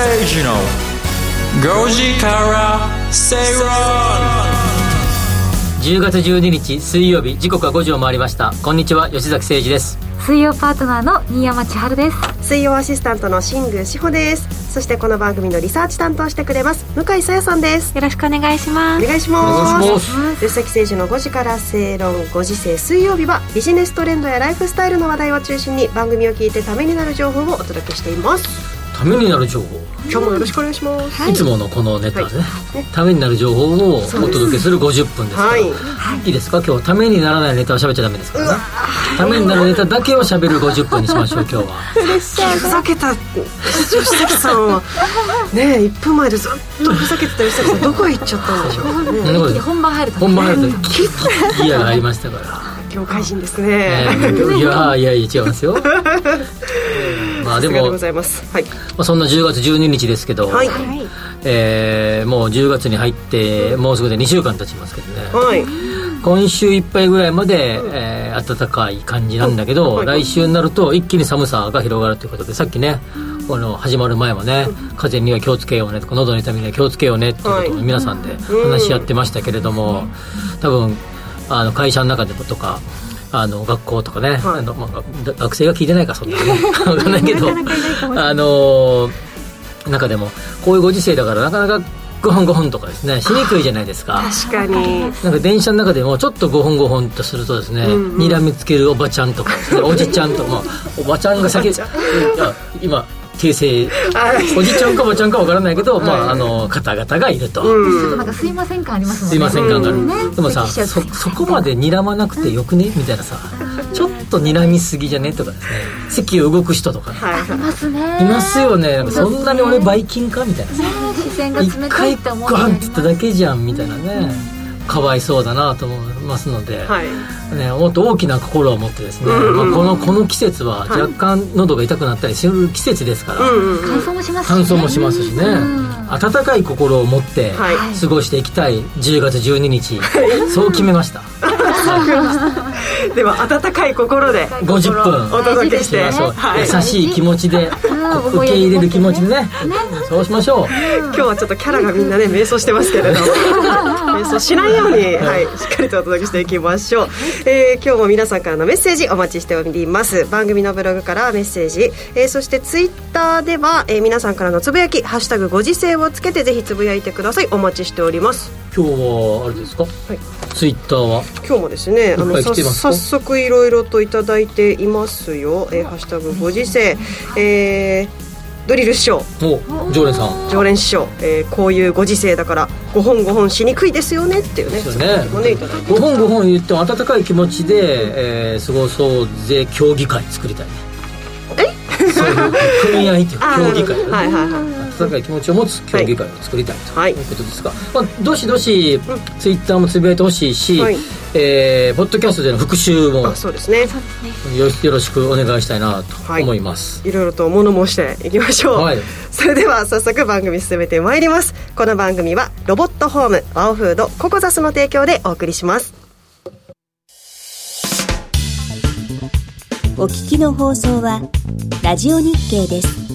吉崎誠二の5時から正論10月12日水曜日時刻は5時を回りました。こんにちは吉崎誠二です。水曜パートナーの新山千春です。水曜アシスタントの新宮志保です。そしてこの番組のリサーチ担当してくれます向井さやさんです。よろしくお願いします。お願いします。吉崎誠二の5時から正論5時制水曜日はビジネストレンドやライフスタイルの話題を中心に番組を聞いてためになる情報をお届けしていますためになる情報。今日もよろしくお願いします、はい、いつものこのネタですね。はい、ためになる情報をお届けする50分ですから、はい、いいですか？今日ためにならないネタは喋っちゃダメですからね。ためになるネタだけを喋る50分にしましょう 今日は。ふざけた。吉崎さんは。ね1分前でずっとふざけてた吉崎さんどこへ行っちゃったんでしょう、ね、本番入ると本番入るとキッギアがありましたから。業界人ですね、えー、いやいやいや違いますよ まあでもございます、はい。まあ、そんな10月12日ですけど、はい。えー、もう10月に入ってもうすぐで2週間経ちますけどね、はい、今週いっぱいぐらいまで、えー、暖かい感じなんだけど、はい、来週になると一気に寒さが広がるということでさっきねこの始まる前はね風邪には気をつけようねとか喉の痛みには気をつけようねっていうことを皆さんで話し合ってましたけれども、多分あの会社の中でもとかあの学校とかね、はい、あのまあ、学生が聞いてないかそんなね。分かんないけど。あの中でもこういうご時世だからなかなか5本5本とかですねしにくいじゃないですか。確かに。なんか電車の中でもちょっと5本5本とするとですね、うんうん、睨みつけるおばちゃんとかねおじちゃんとか、まあ、おばちゃん。が先今形成おじちゃんかおばちゃんかわからないけど、まああの方々がいると、うん、なんかすいません感ありますもんね。すいません感がある、ね、でもさそそこまで睨まなくてよくね？みたいなさ。ちょっと睨みすぎじゃね？とかですね。席を動く人とか、ね、い。ますね。いますよね。そんなに俺ばい菌か？みたいなさ。視線が冷たいって思う一回ガンって言っただけじゃんみたいなね、かわいそうだなと思いますので、はいね、もっと大きな心を持ってですね、まあ、このこの季節は若干喉が痛くなったりする季節ですから、乾燥もしますし、ね、乾燥もしますしね、温かい心を持って過ごしていきたい10月12日、そう決めました。では温かい心で50分。お届けして、優しい気持ちで受け入れる気持ちでね。そうしましょう。今日はちょっとキャラがみんなね迷走してますけれど迷走しないように、はい、しっかりとお届けしていきましょう、えー、今日も皆さんからのメッセージお待ちしております。番組のブログからメッセージ、えー、そしてツイッターでは、えー、皆さんからのつぶやき「ハッシュタグご時世」をつけてぜひつぶやいてください。お待ちしております。今日はあれですか、はい、ツイッターは？今日もですねあの早速いろいろと頂いていますよ「えー、ハッシュタグご時世」えードリル師匠。常連さん。常連師匠、えー、こういうご時世だから5本5本しにくいですよねっていうね。そうね。ね5本5本言っても温かい気持ちで、えー、過ごそうぜ協議会作りたい。ねえ？そういう組合っていうか 協議会、ね、はいはいはい温かい気持ちを持つ協議会を作りたいということですが、まあ、どしどしツイッターもつぶやいてほしいし、はい、えー、ポッドキャストでの復習もそうですね。よよろしくお願いしたいなと思います、はい、いろいろと物申していきましょう、はい、それでは早速番組進めてまいります。この番組はロボットホームワオフードココザスの提供でお送りします。お聞きの放送はラジオ日経です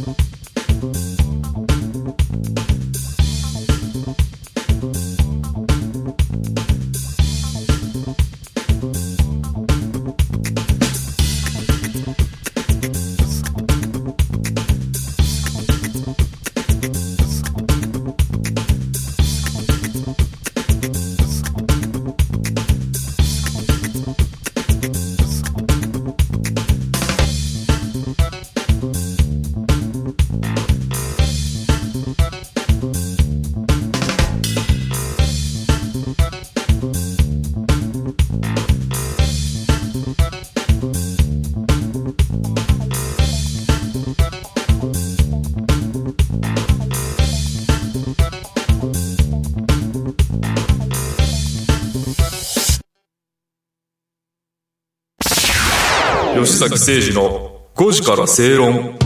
崎誠二の5時から正論。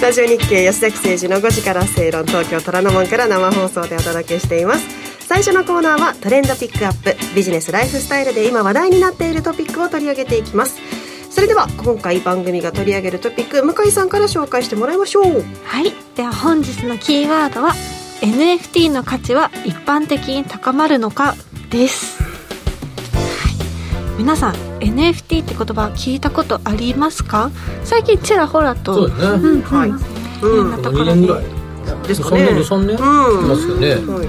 ラジオ日経吉崎誠二の5時から正論東京虎ノ門から生放送でお届けしています。最初のコーナーはトレンドピックアップビジネスライフスタイルで今話題になっているトピックを取り上げていきます。それでは今回番組が取り上げるトピック向井さんから紹介してもらいましょう。はい。では本日のキーワードは NFT の価値は一般的に高まるのかです、はい、皆さん NFT って言葉聞いたことありますか？最近ちらほらとそうですね、うん、はい、うん、なところで、ですかね。3年23年、うん、いますよね、はい、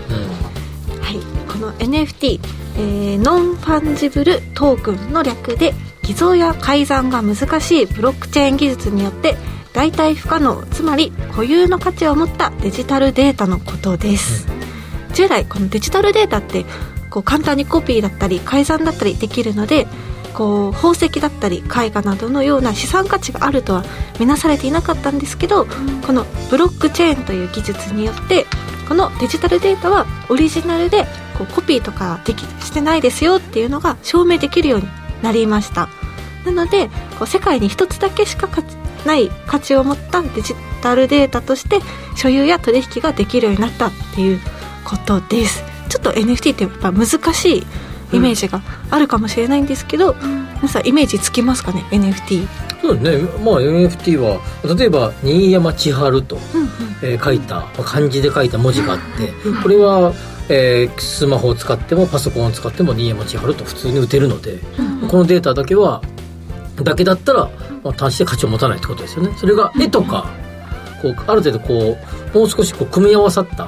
はい、この NFT、えー、 non-fungible token の略で偽造や改ざんが難しいブロックチェーン技術によって代替不可能つまり固有の価値を持ったデジタルデータのことです、うん、従来このデジタルデータってこう簡単にコピーだったり改ざんだったりできるのでこう宝石だったり絵画などのような資産価値があるとは見なされていなかったんですけど、うん、このブロックチェーンという技術によってこのデジタルデータはオリジナルでこうコピーとかできしてないですよっていうのが証明できるようになりました。なのでこう世界に一つだけしかない価値を持ったデジタルデータとして所有や取引ができるようになったっていうことですと NFT ってやっぱ難しいイメージがあるかもしれないんですけど、うん、皆さんイメージつきますかね？NFT そうですね、まあ、NFT は例えば新山千春と、うんうん、えー、書いた漢字で書いた文字があって、うん、これは、えー、スマホを使ってもパソコンを使っても新山千春と普通に打てるので、うん、このデータだけはだけだったらまあ、単して価値を持たないってことですよね。それが絵とか、こうある程度こうもう少しこう組み合わさった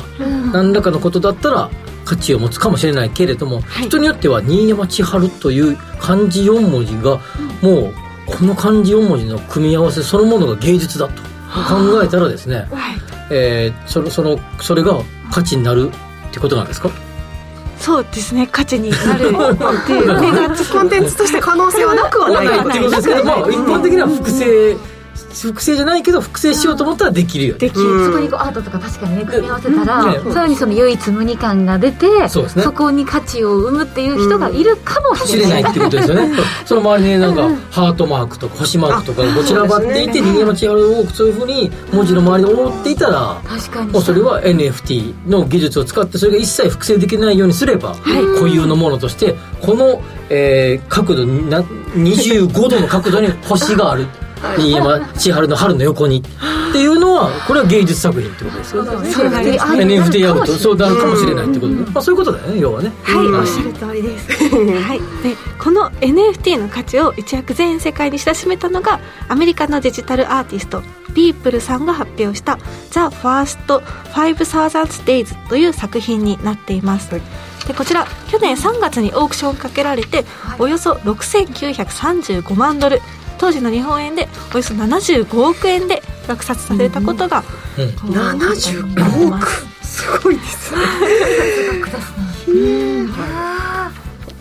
何らかのことだったら価値を持つかもしれないけれども、はい、人によっては新山千春という漢字4文字がもうこの漢字4文字の組み合わせそのものが芸術だと考えたらですね、はい。えー、そのそのそれが価値になるってことなんですか？そうですね。価値になるっていう。コンテンツとして可能性はなくはない。ってことですけども一般的には複製複製じゃないけど複製しようと思ったらできるよ、できる。そこにこうアートとか確かにね組み合わせたら、さらにその唯一無二感が出てそ,、そこに価値を生むっていう人がいるかもしれない,、ってことですよね。その周りになんか、ハートマークとか星マークとかこちらばっていて新山千春をそういうふうに文字の周りに覆っていたら確かに。もうそれは NFT の技術を使ってそれが一切複製できないようにすれば、固有のものとしてこの、えー、角度な25度の角度に星がある新山千春の春の横にっていうのはこれは芸術作品ってことですよね。NFT アウトそうなるかもしれないってこと？で、まあ、そういうことだよね要はね。はい。おっしゃる通りです。はい。でこの NFT の価値を一躍全世界に知らしめたのがアメリカのデジタルアーティストピープルさんが発表した「The First 5000 Days」という作品になっています、はい。でこちら去年3月にオークションかけられておよそ6935万ドル当時の日本円でおよそ75億円で落札されたことが、うんうん、75億？すごいですね。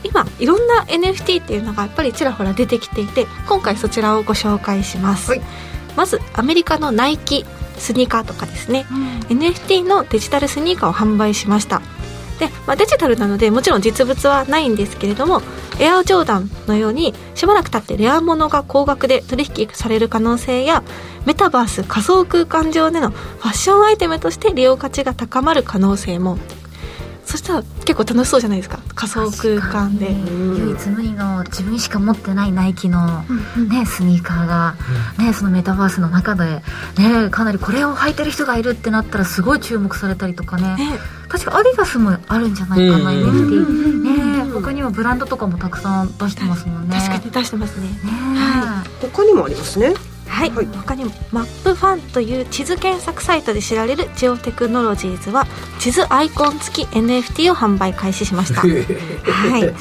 今いろんな NFT っていうのがやっぱりちらほら出てきていて今回そちらをご紹介します、はい、まずアメリカのナイキスニーカーとかですね、うん、NFT のデジタルスニーカーを販売しましたで、まあ、デジタルなのでもちろん実物はないんですけれどもエアジョーダンのようにしばらく経ってレア物が高額で取引される可能性やメタバース仮想空間上でのファッションアイテムとして利用価値が高まる可能性も。そしたら結構楽しそうじゃないですか。仮想空間で。唯一無二の自分しか持ってないナイキの、ね、スニーカーが、ね、そのメタバースの中で、ね、かなりこれを履いてる人がいるってなったらすごい注目されたりとかね、ね、確かアディダスもあるんじゃないかな NFT、ね、他にはブランドとかもたくさん出してますもんね。確かに出してますね。ね、はい、他にもありますねはい、はい、他にもマップファンという地図検索サイトで知られるジオテクノロジーズは地図アイコン付き NFT を販売開始しました。はい。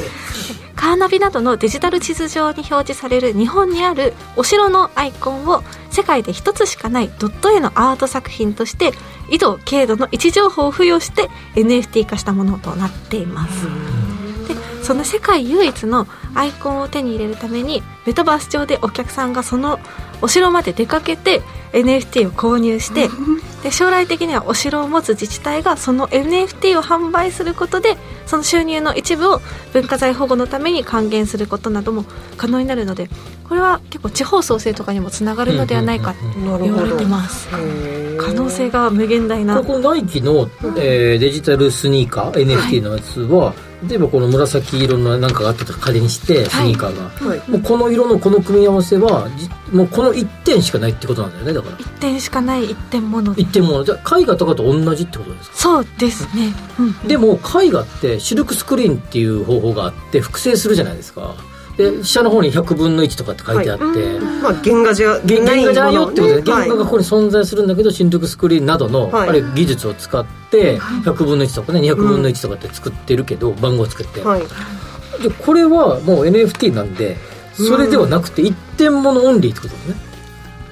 カーナビなどのデジタル地図上に表示される日本にあるお城のアイコンを世界で一つしかないドット絵のアート作品として緯度経度の位置情報を付与して NFT 化したものとなっています。その世界唯一のアイコンを手に入れるためにメタバース上でお客さんがそのお城まで出かけて NFT を購入してで将来的にはお城を持つ自治体がその NFT を販売することでその収入の一部を文化財保護のために還元することなども可能になるのでこれは結構地方創生とかにもつながるのではないかと言われてます、可能性が無限大な。ここナイキの、えー、デジタルスニーカー NFT のやつは、例えばこの紫色のなんかがあったと仮にしてスニーカーが、はい、もうこの色のこの組み合わせはもうこの1点しかないってことなんだよねだから。1点しかない1点もの1点ものじゃあ絵画とかと同じってことですか？そうですね、うん、でも絵画ってシルクスクリーンっていう方法があって複製するじゃないですかで下の方に100分の1とかって書いてあって、はい、まあ、原画じゃ原画じゃないよってことで、ね、原画がここに存在するんだけど新宿スクリーンなどの、はい、あれ技術を使って100分の1とかね200分の1とかって作ってるけど、うん、番号を作って、はい、でこれはもう NFT なんでそれではなくて一点物オンリーってことですね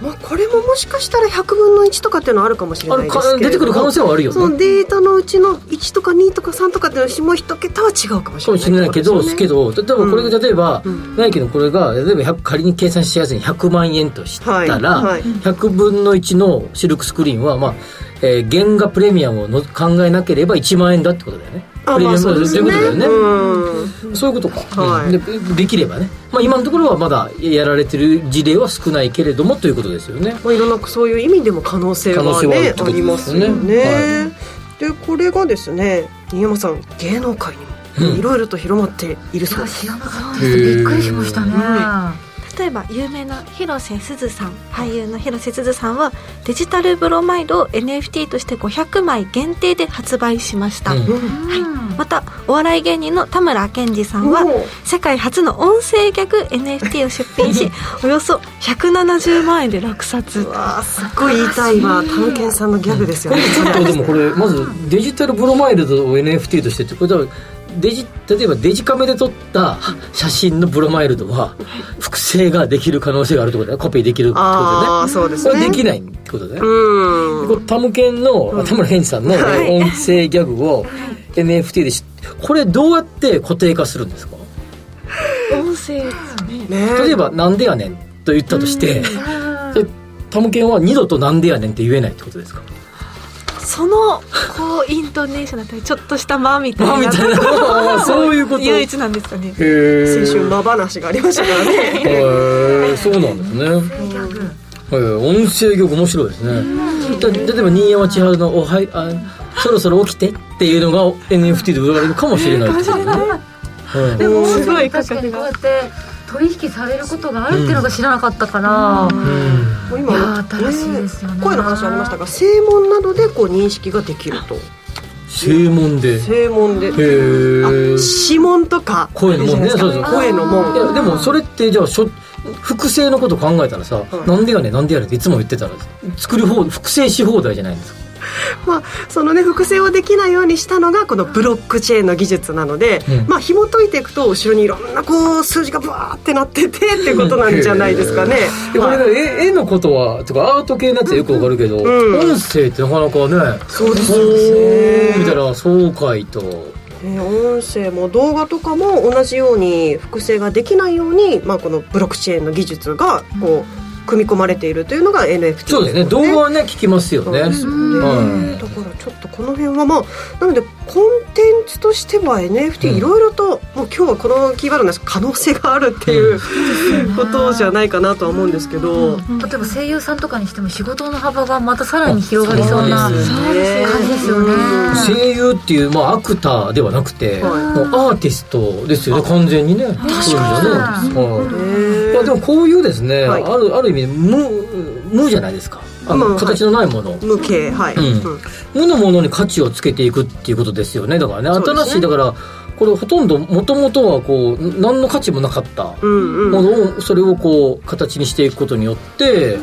まあ、これももしかしたら100分の1とかっていうのはあるかもしれないですけど出てくる可能性はあるよね。そのデータのうちの1とか2とか3とかっていうのはもう一桁は違うかもしれないかもしれないけど、ね、けど例えばこれが例えば、うん、ナイキのこれが例えば仮に計算しやすい100万円としたら、はいはい、100分の1のシルクスクリーンはまあえー、原画プレミアムをの考えなければ1万円だってことだよねあまあそうですね、いうことだよね、そういうことか、はい、でできればね、まあ、今のところはまだやられてる事例は少ないけれどもということですよね、まあ、いろんなそういう意味でも可能性は、ね、は、ね、ありますよね、はい、でこれがですね新山さん芸能界にもいろいろと広まっているそうです、知らなかったですびっくりしましたね、例えば有名な広瀬すずさん俳優の広瀬すずさんはデジタルブロマイドを NFT として500枚限定で発売しました、うん、はい、またお笑い芸人の田村健二さんは世界初の音声ギャグ NFT を出品し およそ170万円で落札。わすっごい言いたいわ田村健さんのギャグですよね。でもこれまずデジタルブロマイドを NFT としてってこれデジ例えばデジカメで撮った写真のブロマイルドは複製ができる可能性があるってことだコピーできるってことでね。あそうですね。できないってことだね。うん。タムケンの田村健さんの音声ギャグを NFT でこれどうやって固定化するんですか？音声ね。例えば「なんでやねん」と言ったとしてタムケンは二度と「なんでやねん」って言えないってことですか？そのこうイントネーションだったりちょっとした間みたいな。間みたいな。そういうこと。唯一なんですかね。先週間話がありましたからね。へえそうなんですね。音声曲面白いですね。例えば新山千春の「おはいあそろそろ起きて」っていうのが NFT で売られるかもしれないですよね。でもすごい確かにこうやって取引されることがあるっていうのが知らなかったから、うん、今新しいですよね。声の話ありましたが正門などでこう認識ができると。正門で。正門で。へえ指紋とか。声の門ね。そうそう声の門。でもそれってじゃあしょ複製のこと考えたらさ、うん、なんでやねんなんでやねんっていつも言ってたら作り放複製し放題じゃないですか まあ、そのね複製をできないようにしたのがこのブロックチェーンの技術なので、うん、まあ紐解いていくと後ろにいろんなこう数字がブワーってなっててっていうことなんじゃないですかね。これ、絵絵のことはとかアート系のやつはよくわかるけど、うん、音声ってなかなかねそうですよね見たら爽快と。ね、音声も動画とかも同じように複製ができないように、まあ、このブロックチェーンの技術がこう、うん組み込まれているというのが NFT そうですね。動画はね聞きますよね、だからちょっとこの辺はまあなのでコンテンツとしては NFT いろいろと、うん、もう今日はこのキーワードの可能性があるっていう、うん、ことじゃないかなとは思うんですけど、うん、例えば声優さんとかにしても仕事の幅がまたさらに広がりそうな感じですよね。声優っていう、まあ、アクターではなくて、はい、もうアーティストですよね。完全にね。確かに、はい、いやでもこういうですね、はい、あるある意味無無じゃないですか。あの、形のないもの、無形。はい、うん、無のものに価値をつけていくっていうことですよね。だからね新しいだからこれほとんどもともとはこう何の価値もなかった。ものをそれをこう形にしていくことによって、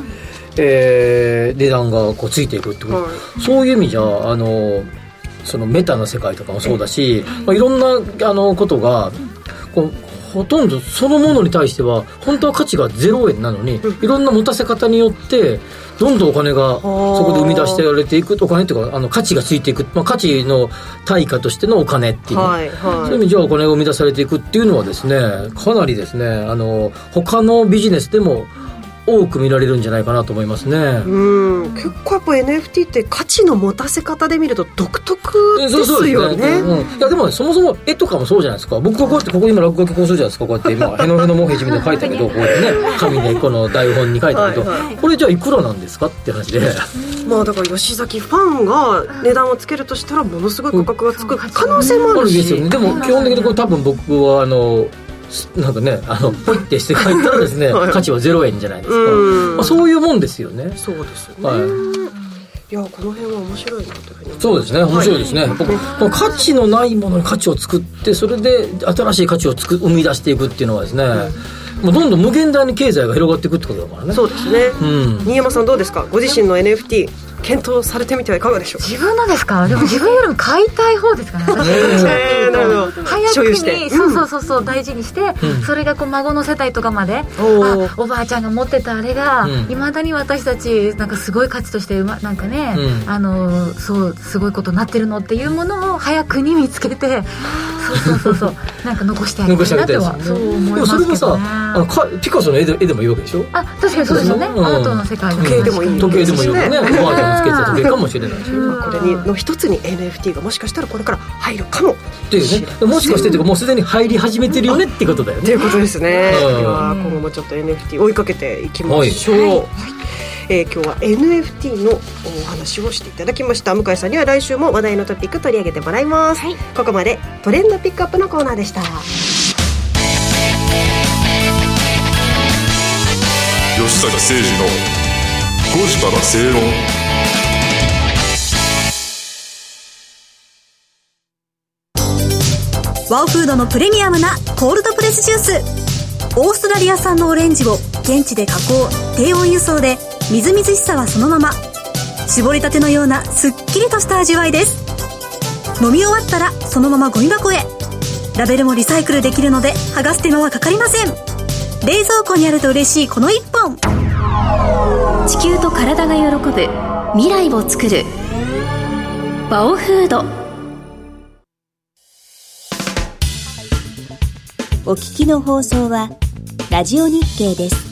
えー、値段がこうついていくってこと、はい、そういう意味じゃあのそのメタの世界とかもそうだし、まあ、いろんなあのことがこうほとんどそのものに対しては本当は価値が0円なのに、いろんな持たせ方によってどんどんお金がそこで生み出してられていくお金っていうかあの価値がついていく、まあ、価値の対価としてのお金っていう、はいはい、そういう意味じゃお金が生み出されていくっていうのはですねかなりですねあの他のビジネスでも多く見られるんじゃないかなと思いますね。うん。結構やっぱ NFT って価値の持たせ方で見ると独特ですよね、うん、いやでも、ね、そもそも絵とかもそうじゃないですか。僕がこうやってここ今落書きこうするじゃないですか。こうやって 今へのへのもへじみで書いたけどこうやってね紙でこの台本に書いたけどはい、これじゃあいくらなんですかって話で。まあだから吉崎ファンが値段をつけるとしたらものすごい価格がつく可能性もあるし、ですよね。でも基本的にこれ多分僕はあのなんかねあのポイってして書いたらですね、はい、価値は0円じゃないですか、まあ、そういうもんですよね。そうですね、はい。いやこの辺は面白いなというふうにそうですね。面白いですね、はい、価値のないものに価値を作ってそれで新しい価値をつく生み出していくっていうのはですね、もうどんどん無限大に経済が広がっていくってことだからね。そうですね、うん、新山さんどうですか？ご自身の NFT 検討されてみてはいかがでしょう自分のですか？でも自分よりも買いたい方ですかね。えー、なるほど。早くにそうそうそうそう大事にして、うん、それがこう孫の世代とかまで、あおばあちゃんが持ってたあれがいま、うん、だに私たちなんかすごい価値としてなんかね、うん、あのそうすごいことになってるのっていうものを早くに見つけてそうそうそうなんか残してあげたいなとはそう思いますけど、ね、それもさあのかピカソの絵で絵でもいいわけでしょ？あ確かにそうですよね、アートの世界時計でもいい。時計でもいいよね。おばあちゃんつけてた時計かもしれないし、これにの一つに NFT がもしかしたらこれから入るかもってい。うねもしかしてもうすでに入り始めてるよねってことだよね。っていうことですね、今後もちょっと NFT 追いかけていきましょう、はい。えー、今日は NFT のお話をしていただきました。向井さんには来週も話題のトピック取り上げてもらいます、はい、ここまでトレンドピックアップのコーナーでした。吉坂誠二の5時から正論ワオフードのプレミアムなコールドプレスジュース。オーストラリア産のオレンジを現地で加工低温輸送でみずみずしさはそのまま。絞りたてのようなすっきりとした味わいです。飲み終わったらそのままゴミ箱へ。ラベルもリサイクルできるので剥がす手間はかかりません。冷蔵庫にあると嬉しいこの一本。地球と体が喜ぶ未来を作る。バオフード。お聞きの放送はラジオ日経です。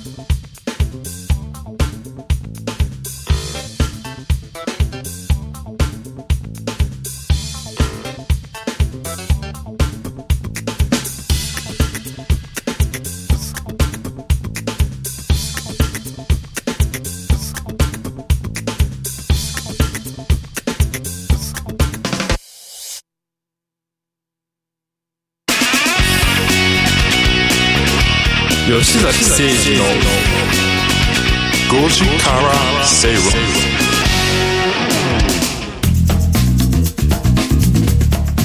崎誠二の5時から正論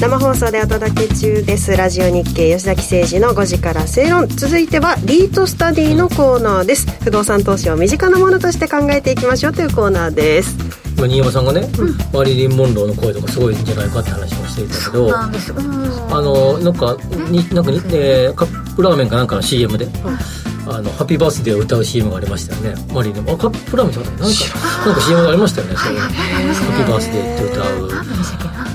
生放送でお届け中です。ラジオ日経吉崎誠二の5時から正論。続いてはリートスタディのコーナーです。不動産投資を身近なものとして考えていきましょうというコーナーです。新山さんがね、うん、マリリン・モンローの声とかすごいんじゃないかって話もしていたけど。あのなんかになんかに、えー、カップラーメンかなんかの CM で、あのハッピーバースデーを歌う CM がありましたよね。マリリン。あカップラーメンじゃなかったなんかなんか CM がありましたよねそういうハッピーバースデーって歌う。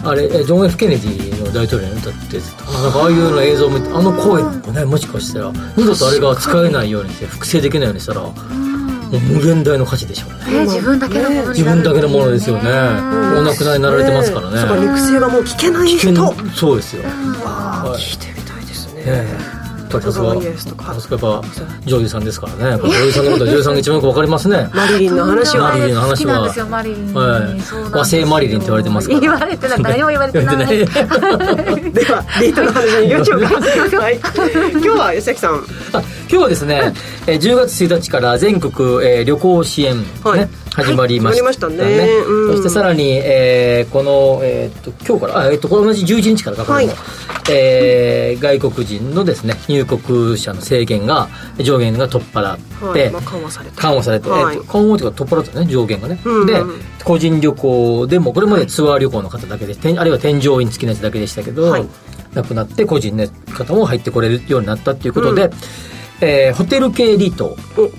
あれジョン・ F・ ケネディの大統領に歌ってなんかああいうの映像を見てあの声もねもしかしたら二度とあれが使えないようにして複製できないようにしたらもう無限大の価値でしょうね、えー、自分だけのもの自分だけのものですよね。お亡くなりになられてますからね。そうか肉声がもう聞けない人。そうですよ、はい、聞いてみたいですね、えーさすがさすがやっぱ女優さんですからね。女優さんのことは 女優さんが一番よく分かりますね。マリリンの話はマリリンの話は。和製マリリンって言われてますから。言われてない。誰も言われてな い。ではリートの話に行きましょうか、はい、今日は吉崎さん今日はですね10月1日から全国、えー、旅行支援、ね、はい。始まりましたね。そしてさらに、えー、この、えー、っと今日からあ、えー、っと同じ11日からかかるの、はいえー、外国人のですね入国者の制限が上限が取っ払って、緩和されて。緩和されて、はい、えー、緩和というか取っ払ったね上限がね、で個人旅行でもこれまでツアー旅行の方だけで、はい、あるいは添乗員付きのやつだけでしたけど、はい、なくなって個人の方も入ってこれるようになったっていうことで、うん、えー、ホテル系リート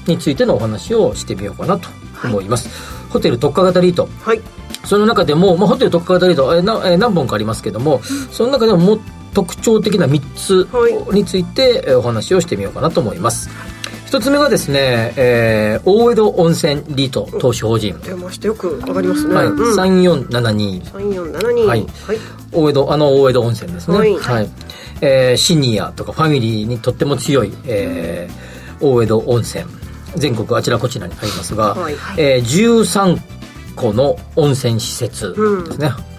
についてのお話をしてみようかなと思います、はい、ホテル特化型リート、はい、その中でも、まあ、ホテル特化型リート、えーなえー、何本かありますけども、うん、その中でも特徴的な3つについてお話をしてみようかなと思います。一つ目がですね、えー、大江戸温泉リート投資法人出ましてよくわかりますね、はい、うん、3472 3472はい、はい、大江戸あの大江戸温泉ですね。はい、はい、えー、シニアとかファミリーにとっても強い、えー、大江戸温泉。全国あちらこちらにありますが、はい。えー、13個の温泉施設ですね、うん、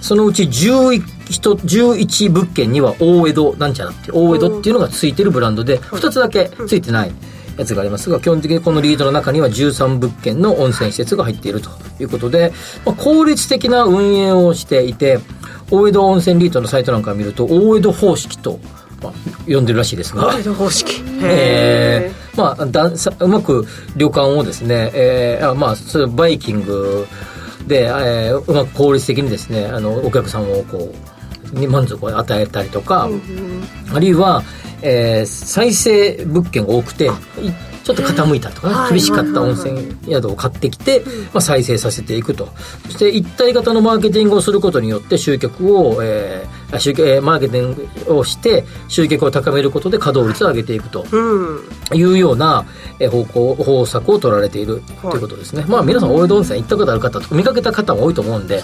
そのうち 11, 11物件には大江戸なんちゃらって大江戸っていうのがついてるブランドで、2つだけついてないやつがあります。が基本的にこのリードの中には13物件の温泉施設が入っているということで、まあ、効率的な運営をしていて大江戸温泉リートのサイトなんかを見ると大江戸方式とまあ、呼んでるらしいですが。大江戸方式。えー、まあださうまく旅館をですね、えー、まあそれバイキングで、えー、うまく効率的にですねあのお客さんをこうに満足を与えたりとか、うん、あるいは、えー、再生物件が多くてちょっと傾いたとかね、厳しかった温泉宿を買ってきて、まあ、再生させていくと。そして一体型のマーケティングをすることによって集客を、えー、集客マーケティングをして集客を高めることで稼働率を上げていくというような方向方策を取られているということですね、まあ皆さん大江戸温泉行ったことある方と見かけた方も多いと思うんで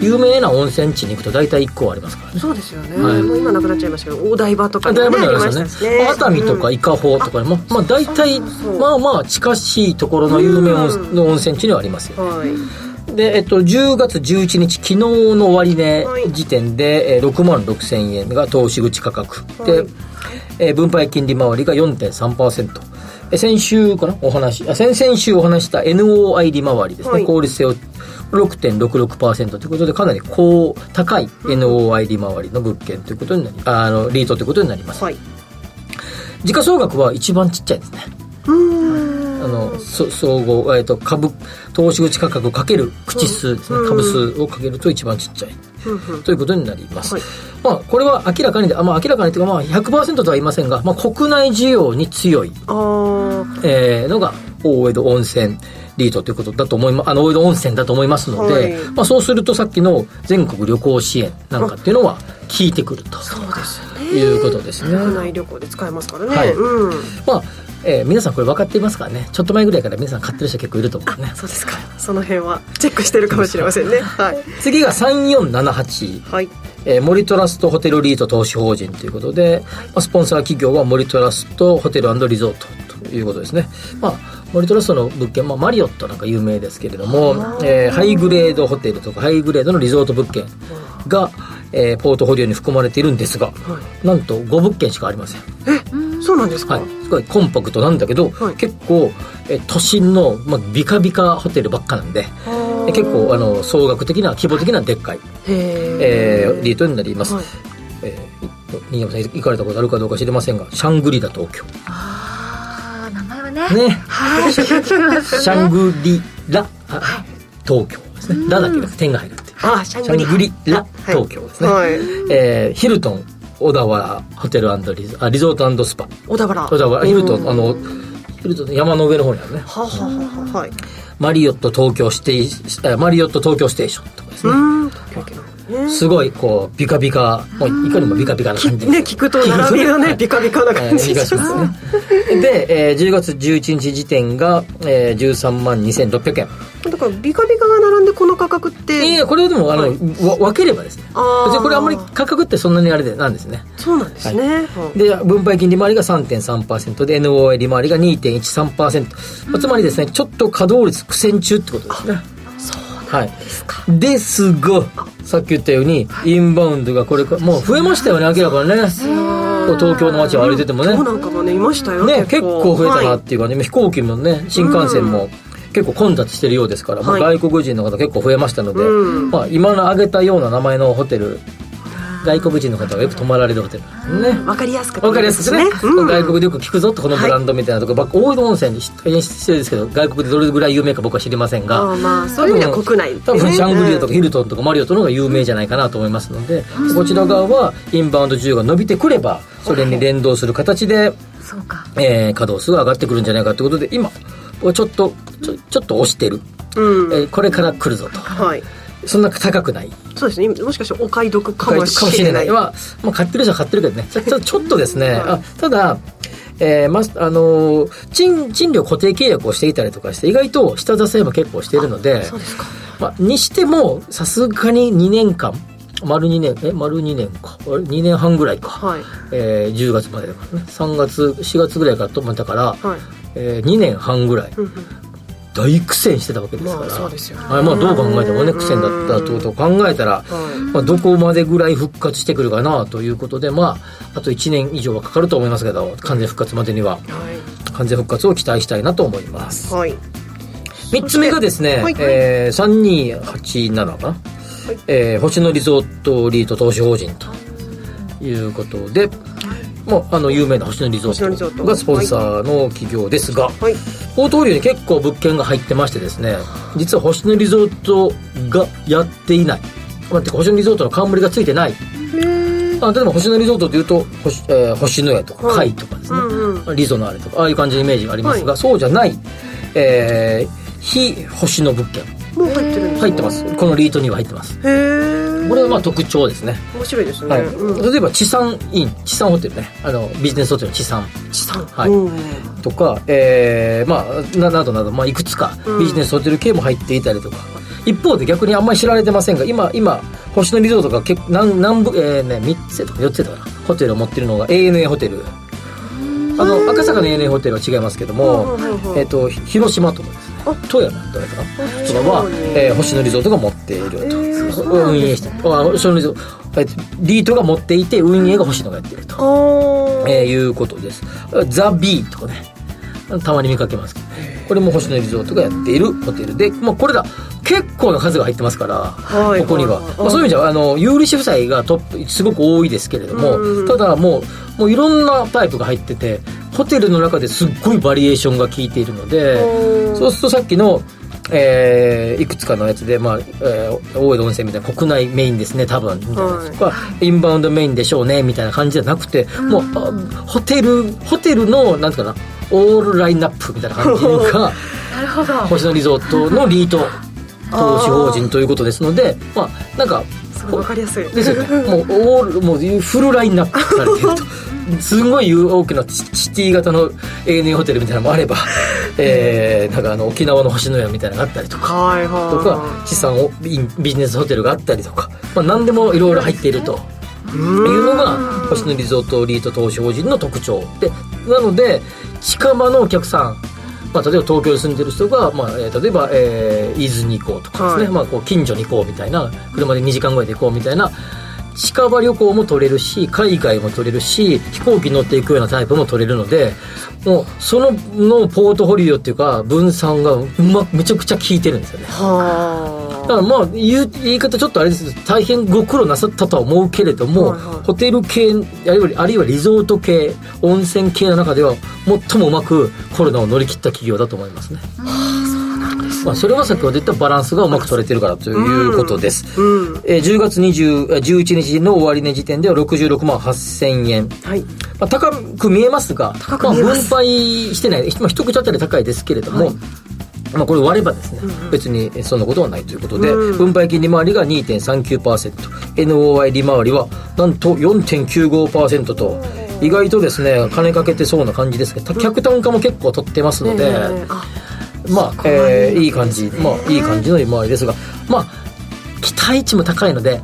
有名な温泉地に行くと大体1個ありますからね。そうですよね、はい、もう今なくなっちゃいましたけど大台場とかに、ね、ありましたね。熱海とか伊香保とかも、まあ大体まあまあ近しいところの有名の温泉地にはありますよ、はいで、えっと、10月11日、昨日の終値時点で、はい、6万6千円が投資口価格。で、はい、えー、分配金利回りが4.3%。え先週かな？お話、あ先々週お話した NOI 利回りですね、はい、効率性を6.66%ということで、かなり高、高い NOI 利回りの物件ということになり、あの、リートということになります。はい、時価総額は一番ちっちゃいですね。あの総合、えーと、株投資口価格かける口数ですね、株数をかけると一番ちっちゃい、ということになります、はい、まあ、これは明らかにで、まあ、明らかにというか、まあ、100%とは言いませんが、まあ、国内需要に強い、えー、のが大江戸温泉リートということだと思います、あの、大江戸温泉だと思いますので、はい、まあ、そうするとさっきの全国旅行支援なんかっていうのは効いてくると。そうです。ね。いうことですね。国内旅行で使えますからね。はい。うん、まあ、えー、皆さんこれ分かっていますからね？ちょっと前ぐらいから皆さん買ってる人結構いると思うね。そうですか。その辺はチェックしてるかもしれませんね、はい、次が3478、はい。えー、森トラストホテルリート投資法人ということで、まあ、スポンサー企業は森トラストホテルリゾートということですね。まあ森トラストの物件、まあ、マリオットなんか有名ですけれども、えー、ハイグレードホテルとかハイグレードのリゾート物件が、えー、ポートフォリオに含まれているんですが、はい、なんと5物件しかありません。えそうなんですか、はい、すごいコンパクトなんだけど、はい、結構、えー、都心の、まあ、ビカビカホテルばっかなんで結構あの総額的な規模的なでっかい、えー、リートになります、はい、えー、新山さん行かれたことあるかどうか知りませんがシャングリラ東京。ああ名前はね。ね。はい。シャングリラ、東京ですね。ラだけです点が入るあシャングリ。ラ東京ですね、はい、えー、ヒルトン小田原ホテルリゾあリゾートスパ。小田原。小田原ヒルトンあのヒルトン山の上の方にあるね。ははははい。マリオット東京ステーマリオット東京ステーションとかですね。すごいこうビカビカ。もういかにもビカビカな感じね。聞くと並びがね。ビカビカな感じがしますね。で、えー、10月11日時点が、えー、13万2600円だからビカビカが並んでこの価格っていやこれでもあの、はい、分ければですね。別にこれあんまり価格ってそんなにあれでなんですね。そうなんですね、はい、で分配金利回りが3.3%で NOI 利回りが2.13%、まあ、つまりですねちょっと稼働率苦戦中ってことですね。はい、ですか。ですがさっき言ったようにインバウンドがこれかもう増えましたよね明らかにね。東京の街を歩いててもね、今日なんかもねいましたよね結構。増えたなっていうかね、はい、飛行機もね新幹線も、結構混雑してるようですから、はい、まあ、外国人の方結構増えましたので、うん、まあ、今の挙げたような名前のホテル外国人の方がよく泊まられるホテルね。分かりやすく分かりやすくね、うん、外国でよく聞くぞとこのブランドみたいなところ、はい、大江戸温泉に失礼ですけど外国でどれぐらい有名か僕は知りませんがあまあそういう意味では国内、ね、多分シャングリラとかヒルトンとかマリオットの方が有名じゃないかなと思いますので、うん、こちら側はインバウンド需要が伸びてくればそれに連動する形で、えー、稼働数が上がってくるんじゃないかということで今ちょっとちょちょっと押してる、うんえー、これから来るぞと、はい、そんな高くないそうですねもしかしてお買い得かもしれないは、まあ、買ってる人は買ってるけどね ちょちょっとですね、はい、あただえー、ま、あの賃、賃料固定契約をしていたりとかして、意外と下支えも結構しているので、そうですか。まあ、にしても、さすがに2年間、丸2年、え、丸2年か。2年半ぐらいか。はい。えー、10月までだからね。3月、4月ぐらいから止まったから、はい。えー、2年半ぐらい、大苦戦してたわけですから。まあですよねはいまあどう考えてもね、苦戦だったということを考えたら、はいまあどこまでぐらい復活してくるかなということで、まあ、あと1年以上はかかると思いますけど、完全復活までには、完全復活を期待したいなと思います。はい。はい。3つ目がですね、はいえー、3287かな、えー星野リゾートリート投資法人ということで、もうあの有名な星野リゾートがスポンサーの企業ですが、はい。ポートフォリオに結構物件が入ってましてですね実は星野リゾートがやっていない、まあ、てか星野リゾートの冠がついてない。あ例えば星野リゾートというと星,、えー星野屋とかはい。海とかですね、うんうん。リゾナーレとかああいう感じのイメージがありますが、はそうじゃない、えー非星野物件。もう入ってるんですか？入ってます。このリートには入ってます。へえ。これはまあ特徴ですね、面白いですね。はい。うん。例えば地産イン地産ホテルね。あのビジネスホテルの地産。資産。はい。うん。とか、えー、まあ、ななどなど、まあ、いくつかうん。ビジネスホテル系も入っていたりとか、一方で逆にあんまり知られてませんが、今、今、星野リゾートが結何、何部、えー、ね、3つとか4つとかな、ホテルを持ってるのが ANA ホテル。あの、赤坂の ANA ホテルは違いますけども、えっ、と、広島とかです。ね、富山だったかなとかは、えー星野リゾートが持っていると。運営してる。あ星野リゾート、えーリートが持っていて、運営が星野がやってると。えーいうことです。ザ・ビーとかね、たまに見かけますこれも星野リゾートがやっているホテルで、まあ、これら結構な数が入ってますから、はい。ここには、はい。まあ、そういう意味じゃあの有利子負債がトップすごく多いですけれども、うん。ただもうもういろんなタイプが入っててホテルの中ですっごいバリエーションが効いているのでそうするとさっきのえーいくつかのやつで、まあえー大江戸温泉みたいな国内メインですね多分みたいなやつとか、インバウンドメインでしょうねみたいな感じじゃなくて、もうあホテルホテルのなんていうかなオールラインナップみたいな感じが なるほど。星野リゾートのリート投資法人ということですのでまあなんかわかりやすい。ですよね。もうオールもうフルラインナップされてると。すごい大きなシシティ型の ANA ホテルみたいなのもあれば、えー、なんかあの沖縄の星のやみたいなのがあったりとかはいはい。とか資産をビビジネスホテルがあったりとか、まあ、何でもいろいろ入っているというのが星野リゾートリート投資法人の特徴。でなので近場のお客さんまあ、例えば東京に住んでる人が、まあえー例えば、えー伊豆に行こうとかですね、はい。まあ、こう近所に行こうみたいな車で2時間ぐらいで行こうみたいな近場旅行も取れるし海外も取れるし飛行機に乗っていくようなタイプも取れるのでもうそののポートフォリオっていうか分散がうまめちゃくちゃ効いてるんですよね。はだからまあ言う言い方ちょっとあれです。大変ご苦労なさったとは思うけれども、はいはい。ホテル系あるいはあるいはリゾート系温泉系の中では最もうまくコロナを乗り切った企業だと思いますね。まあ、それは先ほど言ったバランスがうまく取れてるからということです。あ。うん。えー10月20 11日の終値時点では66万8000円。はい。まあ、高く見えますが、高く見えますあ、分配してない、まあ、一口当たり高いですけれども、まあ、これ割ればですね、別にそんなことはないということで、うん分配金利回りが2.39%、NOI 利回りはなんと4.95%と、意外とですね、金かけてそうな感じですけど、客単価も結構取ってますので、えまあ、えーいい感じ、まあ、いい感じの利回りですが、まあ、期待値も高いので、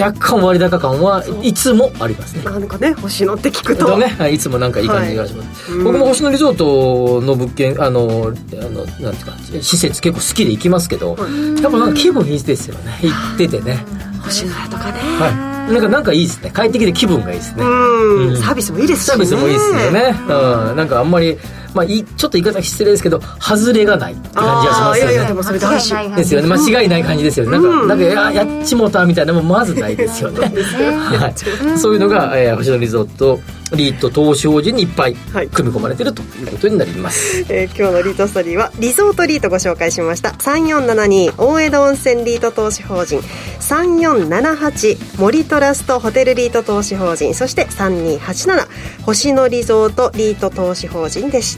若干割高感はいつもありますね。なんかね星野って聞くととね、はいいつもなんかいい感じがします、はい。僕も星野リゾートの物件あのあのなんていうか施設結構好きで行きますけど、やっぱなんか気分いいですよね。行っててね、星野屋とかね。はい、なんかなんかいいですね。帰ってきて気分がいいですね、うん。うん。サービスもいいですしね。サービスもいいですよね、うん、なんかあんまりまあいいちょっと言い方失礼ですけど外れがないって感じがしますよね。いやいやでもそれ大事間違いないですよね。間違いない感じですよね。なん。か,、なんかややっちもたみたいなのもまずないですよね。はい、そういうのが、えー星野リゾートリート投資法人にいっぱいはい。組み込まれてるということになります、えー今日のリートストーリーはリゾートリートご紹介しました。3472大江戸温泉リート投資法人3478森トラストホテルリート投資法人そして3287星野リゾートリート投資法人でした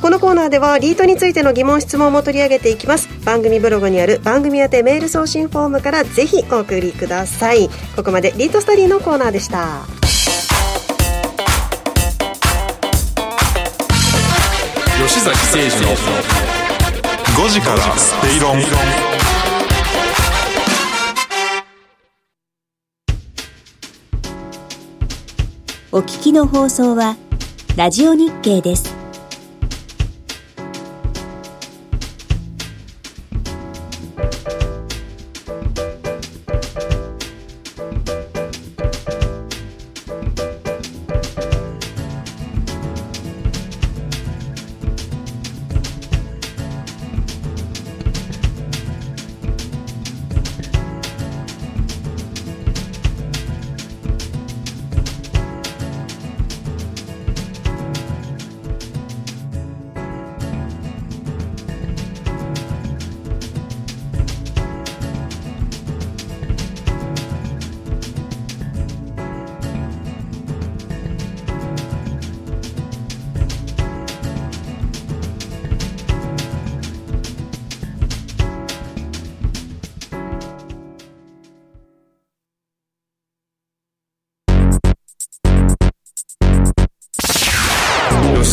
このコーナーではリートについての疑問質問も取り上げていきます。番組ブログにある番組宛てメール送信フォームからぜひお送りください。ここまでリートストーリーのコーナーでした。吉崎誠二の5時からスペイロン。お聞きの放送はラジオ日経です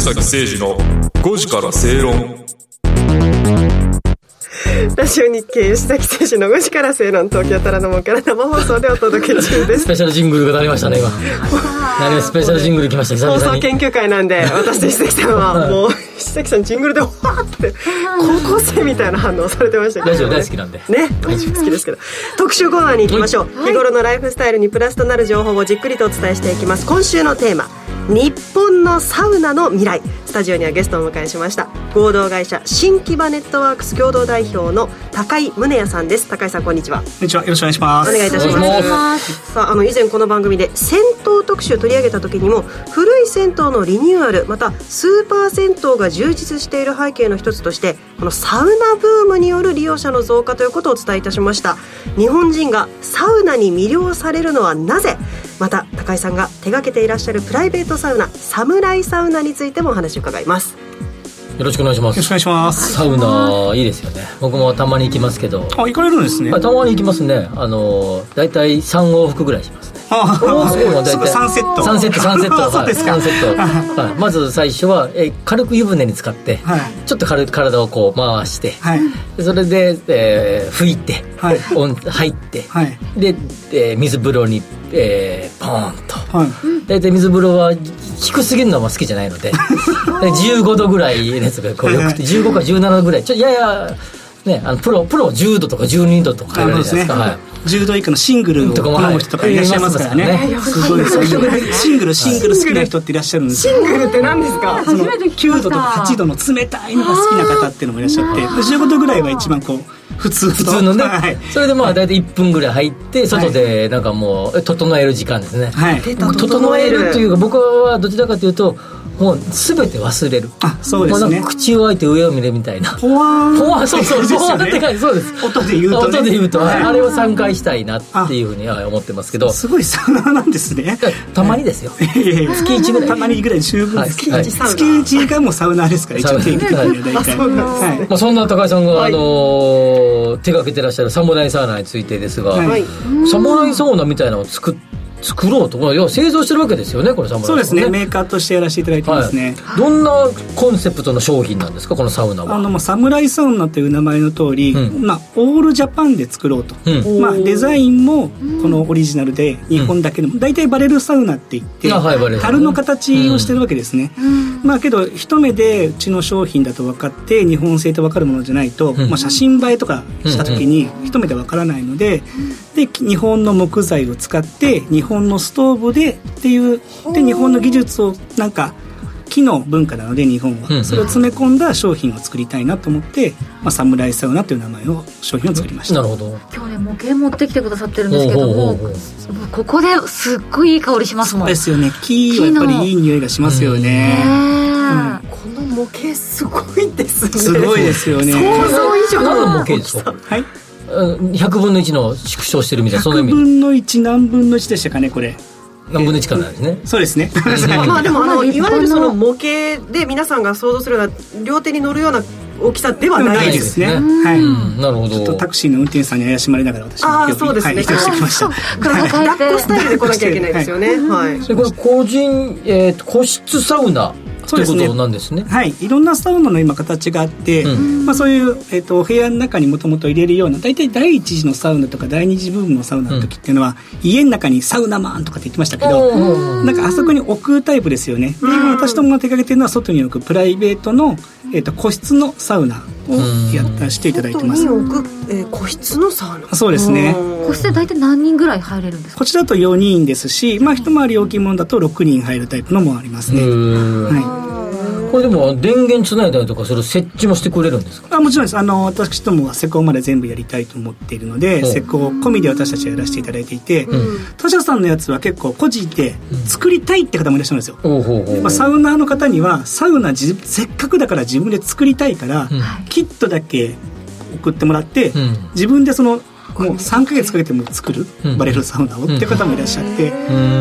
崎誠二の5時から正論。ラジオ日経吉崎選手の5時から正論東京虎ノ門から生放送でお届け中です。スペシャルジングルが鳴りましたね今。何スペシャルジングル来ました久々に。放送研究会なんで私と石崎さんはもう石崎さんジングルでわーって高校生みたいな反応されてましたけど、ラジオ大好きなんで。ね大好きですけど。特集コーナーに行きましょう、日頃のライフスタイルにプラスとなる情報をじっくりとお伝えしていきます。今週のテーマ日本のサウナの未来。タジオにはゲストをお迎えしました合同会社新木場ネットワークス共同代表の高井宗也さんです。高井さんこんにちは。こんにちは。よろしくお願いします。お願いいたします。さああの以前この番組で銭湯特集取り上げた時にも古い銭湯のリニューアルまたスーパー銭湯が充実している背景の一つとしてこのサウナブームによる利用者の増加ということをお伝えいたしました。日本人がサウナに魅了されるのはなぜ？また高井さんが手掛けていらっしゃるプライベートサウナサムライサウナについてもお話を伺いますよろしくお願いします。よろしくお願いします。サウナいいですよね。僕もたまに行きますけど。あ、行かれるんですね。たまに行きますね。あの大体三往復ぐらいしますね。ああ、そう大体三セット。三セット三セット。そうですか。三セット。はい。まず最初はえ軽く湯船に浸かって、はい、ちょっと軽く体をこう回して、はい。それで、えー、拭いて、はい。入って、はい。で、えー、水風呂にえー、ポーンと、はい、大体水風呂は低すぎるのも好きじゃないので。15度ぐらい熱がこうよくて15か17度ぐらい。ちょややね、あのプロプロ10度とか12度とか入るじゃないですか、はい、10度以下のシングルを好む人とかいらっしゃいますからね、すごいですシングルシングル好きな人っていらっしゃるんですシングルって何ですかその9度とか8度の冷たいのが好きな方っていうのもいらっしゃって。15度ぐらいは一番こう普通普通のね、はい、それでまあ大体1分ぐらい入って外でなんかもう整える時間ですね、はい、整えるというか僕はどちらかというともう全て忘れる。あそうですね。口を開いて上を見るみたいな。ポワン。ポワンそうそうポワンって感じそうです。音で言うと、ね、音で言うと、はい、あれを3回したいなっていうふうには思ってますけど。すごいサウナなんですね。たまにですよ、月1ぐらい。たまにぐらい十分月1サウナ。月1がもうサウナですから一応定期的にそんな高井さんが、あの手掛けてらっしゃるサムライサウナについてですが、サムライサウナみたいなのを作って作ろうと要は製造してるわけですよねこれサムライそうですね。メーカーとしてやらせていただいてますね、はい、どんなコンセプトの商品なんですかこのサウナは？あのもうサムライサウナという名前の通り、うん、まあ、オールジャパンで作ろうと、うん、まあ、デザインもこのオリジナルで日本だけでも、うん、大体バレルサウナって言って、はい、樽の形をしてるわけですね、まあけど一目でうちの商品だと分かって日本製と分かるものじゃないと、まあ、写真映えとかした時に一目で分からないので、で日本の木材を使って日本のストーブでっていうで日本の技術をなんか木の文化なので日本は、それを詰め込んだ商品を作りたいなと思って、まあ、サムライサウナという名前の商品を作りました、なるほど。今日ね模型持ってきてくださってるんですけどもここですっごいいい香りしますもん。ですよね。木はやっぱりいい匂いがしますよね、うん、この模型すごいですね。すごいですよね。想像以上の模型ですか？はい100分の1の縮小してるみたいなその意味100分の1何分の1でしたかねこれ何分の1かなんですねそうですねまあでもあのいわゆるその模型で皆さんが想像するような両手に乗るような大きさではないですね。はい。なるほど。ちょっとタクシーの運転手さんに怪しまれながら私ああ、そうですね。してきました。抱っこスタイルで来なきゃいけないですよね。はい。これ個人えっと個室サウナそうですね。なんですね。はい。いろんなサウナの今形があって、うん、まあ、そういう、えーと、お部屋の中にもともと入れるような大体第一次のサウナとか第二次部分のサウナの時っていうのは、うん、家の中にサウナマンとかって言ってましたけどなんかあそこに置くタイプですよね、私どもが手掛けてるのは外に置くプライベートの、えーと、個室のサウナをやったしていただいてます外に置く、えー、個室のサウナ。そうですね。個室で大体何人ぐらい入れるんですか？こちらだと4人ですし、まあ、一回り大きいものだと6人入るタイプのもありますね。はいこれでも電源つないだりとかそれ設置もしてくれるんですか？あもちろんです。あの私どもは施工まで全部やりたいと思っているので施工込みで私たちはやらせていただいていて、うん、他社さんのやつは結構個人で作りたいって方もいらっしゃるんですよ、うん、まあ、サウナーの方にはサウナせっかくだから自分で作りたいから、うん、キットだけ送ってもらって、自分でそのもう3か月かけても作る、バレルサウナをっていう方もいらっしゃって、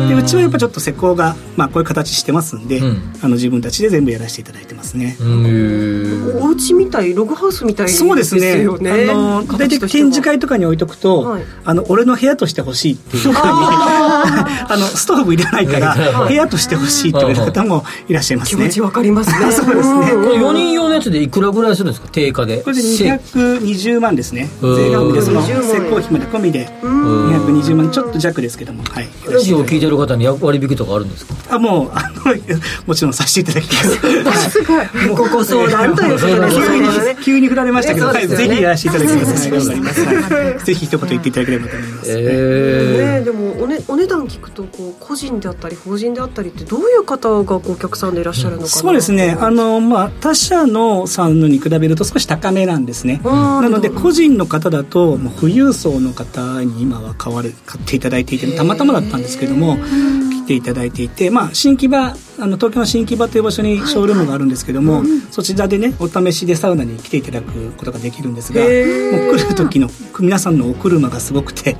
でうちはやっぱちょっと施工が、まあ、こういう形してますんで、あの自分たちで全部やらせていただいてますね。お家みたいログハウスみたいですよね。そうですね。あの大体展示会とかに置いとくと、はい、あの俺の部屋としてほしいっていうふうに あのストーブいらないから部屋としてほしいっていう方もいらっしゃいますね。気持ちわかりますね。そうですね。これ4人用のやつでいくらぐらいするんですか？定価で。これで220万ですね。税額でその工費まで込みで220万ちょっと弱ですけども、はい、ラジオを聞いてる方に割引とかあるんですか？あもうあのもちろんさせていただきます。すごい。ごご相談ということで急に急に振られましたけど、はい、ぜひやらせていただきます。頑張ります、ぜひ一言言っていただければと思います、えー、でもお,、ね、お値段聞くとこう個人であったり法人であったりってどういう方がお客さんでいらっしゃるのかな、そうですね。あの、まあ、他社のサウナに比べると少し高めなんですね。なので個人の方だともう富裕層の方に今は買われ買っていただいていてたまたまだったんですけども来ていただいていて、まあ、新木場あの東京の新木場という場所にショールームがあるんですけども、はいはい、そちらでねお試しでサウナに来ていただくことができるんですがもう来る時の皆さんのお車がすごくて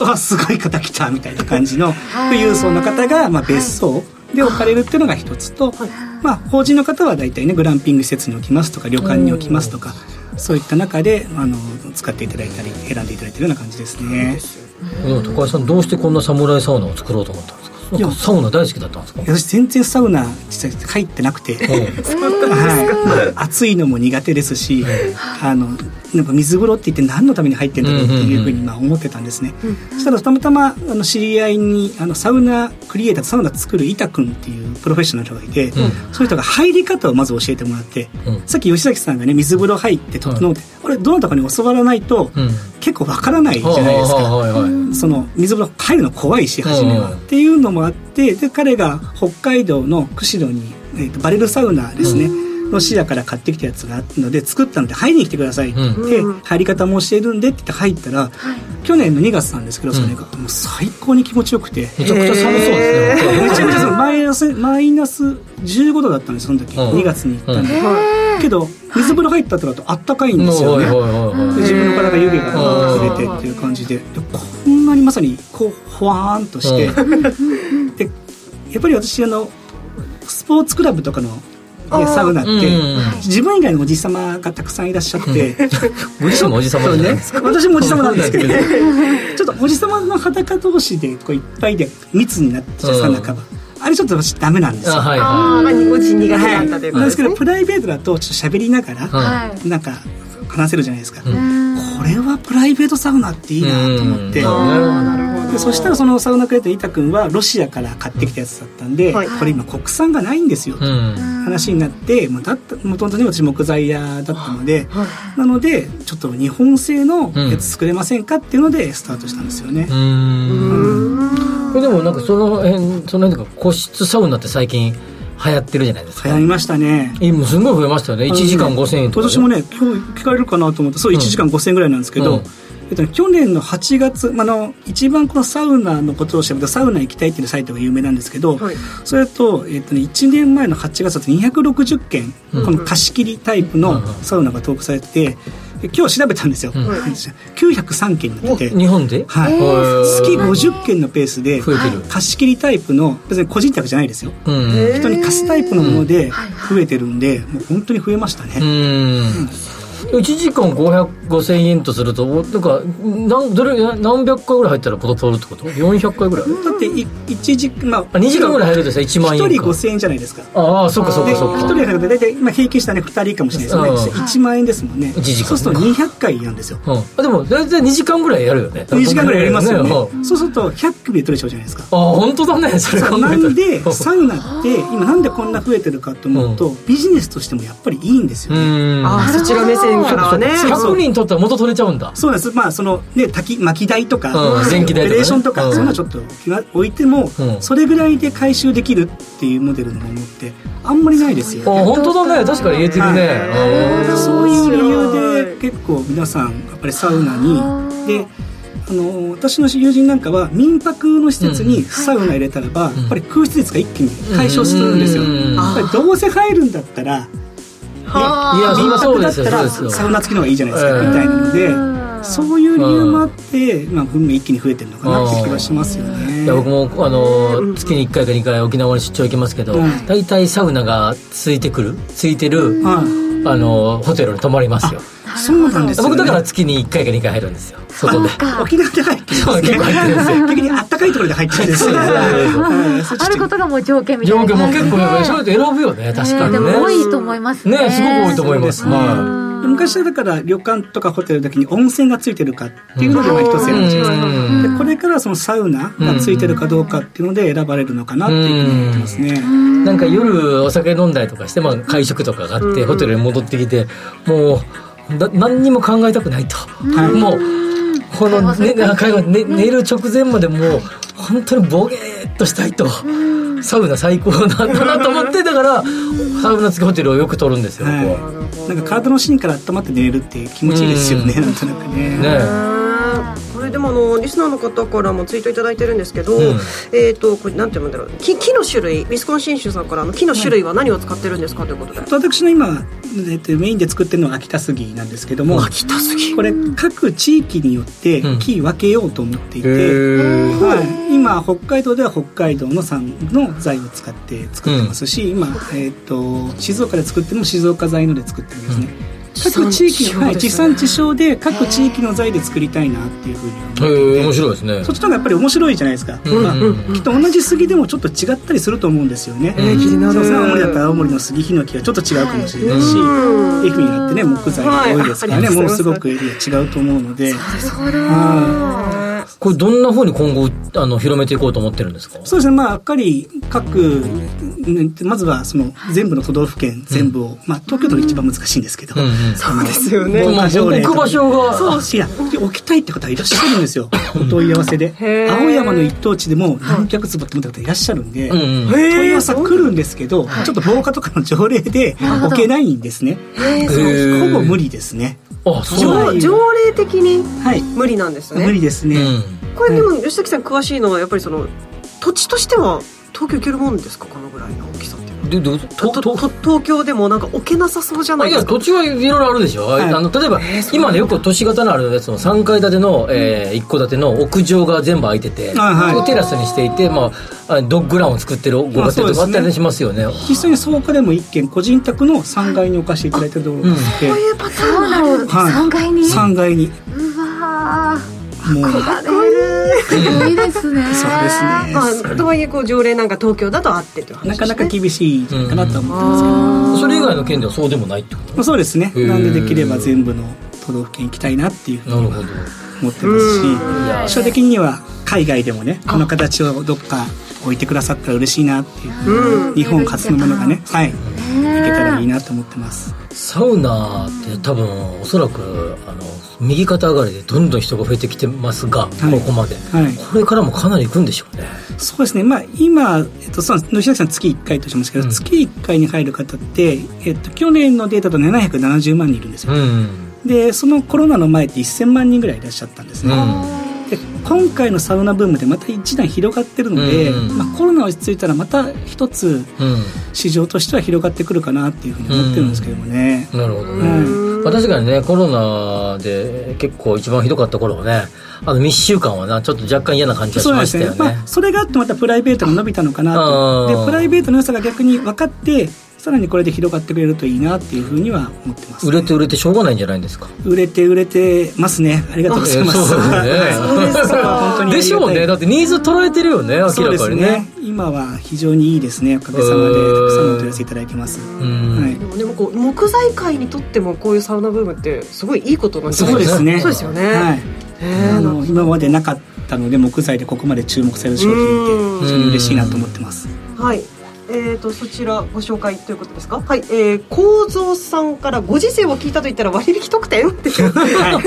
あ すごい方来たみたいな感じの富裕層の方が、まあ、別荘、で置かれるっていうのが一つと、まあ、法人の方は大体ねグランピング施設に置きますとか旅館に置きますとかそういった中であの使っていただいたり選んでいただいてるような感じですね。高橋さんどうしてこんな侍サウナを作ろうと思ったんですか？いやサウナ大好きだったんですか？私全然サウナ実際入ってなくて、はい、暑いのも苦手ですし、あのなんか水風呂って言って何のために入ってんだろうっていうふうにまあ思ってたんですね、そしたらたまたまあの知り合いにあのサウナクリエイターサウナ作る板君っていうプロフェッショナルがいて、うん、そういう人が入り方をまず教えてもらって、うん、さっき吉崎さんがね水風呂入って整って、これどなたかに教わらないと、結構わからないじゃないですか、その水風呂入るの怖いし初めは、っていうのもあってで彼が北海道の釧路に、えーと、バレルサウナですね、ロシアから買ってきたやつがあったので作ったので入りに来てくださいって言って、うん、入り方も教えるんでって言って入ったら、去年の2月なんですけどそれが、もう最高に気持ちよくて。めちゃくちゃ寒そうですねめちゃくちゃマイナスマイナス15度だったんですその時、うん、2月に行ったん。で、けど水風呂入った後だとあったかいんですよね、自分の体が湯気が触れてっていう感じで。こんなにまさにこうほわーんとして、でやっぱり私あのスポーツクラブとかのサウナって、自分以外のおじ様がたくさんいらっしゃって、ご自身もおじ様ね。私もおじ様なんですけどね。ちょっとおじ様の裸同士でこういっぱいで密になってさなかば。あれちょっと私ダメなんですよ。はい、ああ、ご自身苦手だったとい。うことですけど、プライベートだとちょっと喋りながら、なんか話せるじゃないですか。これはプライベートサウナっていいなと思って。なるほど。でそしたらそのサウナクレーター板君はロシアから買ってきたやつだったんで、はい、これ今国産がないんですよ。と話になってもともとね私木材屋だったので、はい、なのでちょっと日本製のやつ作れませんかっていうのでスタートしたんですよね。これでもなんかその辺その辺とか個室サウナって最近流行ってるじゃないですか。流行りましたね。今すごい増えましたよね。1時間5000円とか、ね、私もね今日聞かれるかなと思ってそう1時間5000円ぐらいなんですけど、うんえっと、去年の8月、まあの、一番このサウナのことを調べたサウナ行きたいっていうサイトが有名なんですけど、はい、それと、えっとね、1年前の8月だと260件、うん、この貸し切りタイプのサウナが登録されてて、今日調べたんですよ、うん、903件になってて。日本で、はい、月50件のペースで貸し切りタイプの別に個人宅じゃないですよ、人に貸すタイプのもので増えてるんでもう本当に増えましたね、1時間5000円とするとなんか何どれ何百回ぐらい入ったらポトポトってこと？400回ぐらい？だって1時間まあ2時間ぐらい入るとさ1万円1人5000円じゃないですか。ああそっかそっかそっか。1人入ると大体、まあ、平均したね2人かもしれないですね。1万円ですもんね。1時間。そうすると200回なんですよ、うん、あでも大体2時間ぐらいやるよね。2時間ぐらいやりますよね、そうすると100首で取れちゃうじゃないですか。あ本当だねそれ考えなんでサウナって今なんでこんな増えてるかと思うと、ビジネスとしてもやっぱりいいんですよね。あそちら目線からはね。100人とっては元取れちゃうんだ。そうです。まあそのね炊き薪代とか、電気代オペレーションとか、そんなちょっと置いても、それぐらいで回収できるっていうモデルのものってあんまりないですよ、ね、あ本当だね。確かに言えてるね、そういう理由で結構皆さんやっぱりサウナにであの私の友人なんかは民泊の施設にサウナ入れたらば、やっぱり空室率が一気に解消するんですよ、やっぱりどうせ入るんだったら、ね、いや民泊だったらサウナ付きの方がいいじゃないですか、みたいなので。そういう理由もあって、まあ、文明一気に増えてるのかなって気がしますよね。いや僕もあの月に1回か2回沖縄に出張行きますけど、大体サウナがついてくるついてる、あのホテルに泊まりますよ。そうなんです、ね、僕だから月に1回か2回入るんですよ。外で。沖縄で入ってるんですね。結構入ってるんですよ。逆にあったかいところで入ってるんですよあることがもう条件みたいな条件も結構そうやって選ぶよね確かにね、でも多いと思いますね。ねすごく多いと思います。はい。昔はだから旅館とかホテルだけに温泉がついてるかっていうのでまあ一つ選ぶじゃないですかでこれからそのサウナがついてるかどうかっていうので選ばれるのかなっていうふうに思ってますね。なんか夜お酒飲んだりとかして、まあ、会食とかがあってホテルに戻ってきてもうだ何にも考えたくないと、はい、もうこの、ね、寝寝る直前までもう本当にボゲーっとしたいと。サウナ最高なんだなと思ってだからサウナ付きホテルをよく取るんですよ、は。い、なんか体の芯から温まって寝れるって気持ちいいですよね、ん、なんとなくね。ねのリスナーの方からもツイート頂いてるんですけど、うん、えっ、ー、とこれなんて言うんだろう。木木の種類。ウィスコンシン州さんからの木の種類は何を使ってるんですか、ということで。私の今、えっと、メインで作ってるのは秋田杉なんですけども秋田杉。これ各地域によって木分けようと思っていて、うん、はい、今北海道では北海道の産の材を使って作ってますし、うん、今、えーと、静岡で作っても静岡材ので作ってるんですね、各地域の、はい、地産地消で各地域の材で作りたいなっていうふうに思って。て面白いですね。そっちの方がやっぱり面白いじゃないですか、うん。まあ、きっと同じ杉でもちょっと違ったりすると思うんですよね、えー、気になる青森だったら青森の杉ヒノキはちょっと違うかもしれないし、愛媛になってね木材が多いですからね、ものすごくエリア違うと思うので。そうだこれどんなふうに今後あの広めていこうと思ってるんですか？そうですね。まあやっぱり各まずはその全部の都道府県全部を、うん、まあ東京都が一番難しいんですけど、うんうん、そうですよね。まあ、置く場所がそういや置きたいって方いらっしゃるんですよ。お問い合わせで。青山の一等地でも何百坪って思った方いらっしゃるんで、うんうん、問い合わせ来るんですけど、ちょっと防火とかの条例で置けないんですね。ほぼ無理ですね。あそう条例的に無理なんですね、はい、無理ですね、これでも吉崎さん詳しいのはやっぱりその土地としては東京行けるもんですか？このぐらいの大きさってでど東京でもなんか置けなさそうじゃないですか？いや土地はいろいろあるでしょ、はい、あの例えば、えー、今ねよく都市型のあるやつの3階建ての、えー、1戸建ての屋上が全部空いてて、はい、テラスにしていて、まあ、ドッグランを作ってるご家庭とかあったりしますよね,、実際に草加でも一軒個人宅の3階に置かせていただいてるところがあって、そういうパターンある、はい、3階に。3階に。うわもういいですね。そうですね。まあ、とはいえこう条例なんか東京だとあってと、ね、なかなか厳しいかなと思ってますけど、それ以外の県ではそうでもないってことそうですね。なんでできれば全部の都道府県行きたいなっていうふうに思ってますし、将的には海外でもねこの形をどっか置いてくださったら嬉しいなっていう、日本初のものがねはい。いけたらいいなと思ってます。サウナって多分おそらくあの右肩上がりでどんどん人が増えてきてますが、はい、ここまで、はい、これからもかなりいくんでしょうね。そうですね。まあ今、えっと、そう野崎さん月1回としますけど、うん、月1回に入る方って、えっと、去年のデータだと770万人いるんですよ、うん、でそのコロナの前って1000万人ぐらいいらっしゃったんですね、うんで今回のサウナブームでまた一段広がってるので、うん、まあ、コロナ落ち着いたらまた一つ市場としては広がってくるかなっていうふうに思ってるんですけどもね、うん、なるほどね、はい、確かにねコロナで結構一番ひどかった頃はねあの密集感はなちょっと若干嫌な感じがしましたよね。そ、ねまあ、それがあってまたプライベートが伸びたのかなと。でプライベートの良さが逆に分かってさらにこれで広がってくれるといいなっていうふうには思ってます、ね、売れて売れてしょうがないんじゃないですか？売れて売れてますね。ありがとうございます。そうですね。本当に。でしょうね。だってニーズ捉えてるよね明らかにね、ね、今は非常にいいですね。おかげさまでたくさんお問い合わせいただいてます、はい、でもこう木材界にとってもこういうサウナブームってすごいいいことなんですね。そうですね。そうですよね、はい、あの今までなかったので木材でここまで注目される商品って非常に嬉しいなと思ってます。はいえーと、そちらご紹介ということですか？はい、えー、構造さんからご時世を聞いたと言ったら割引特典って。い。うはい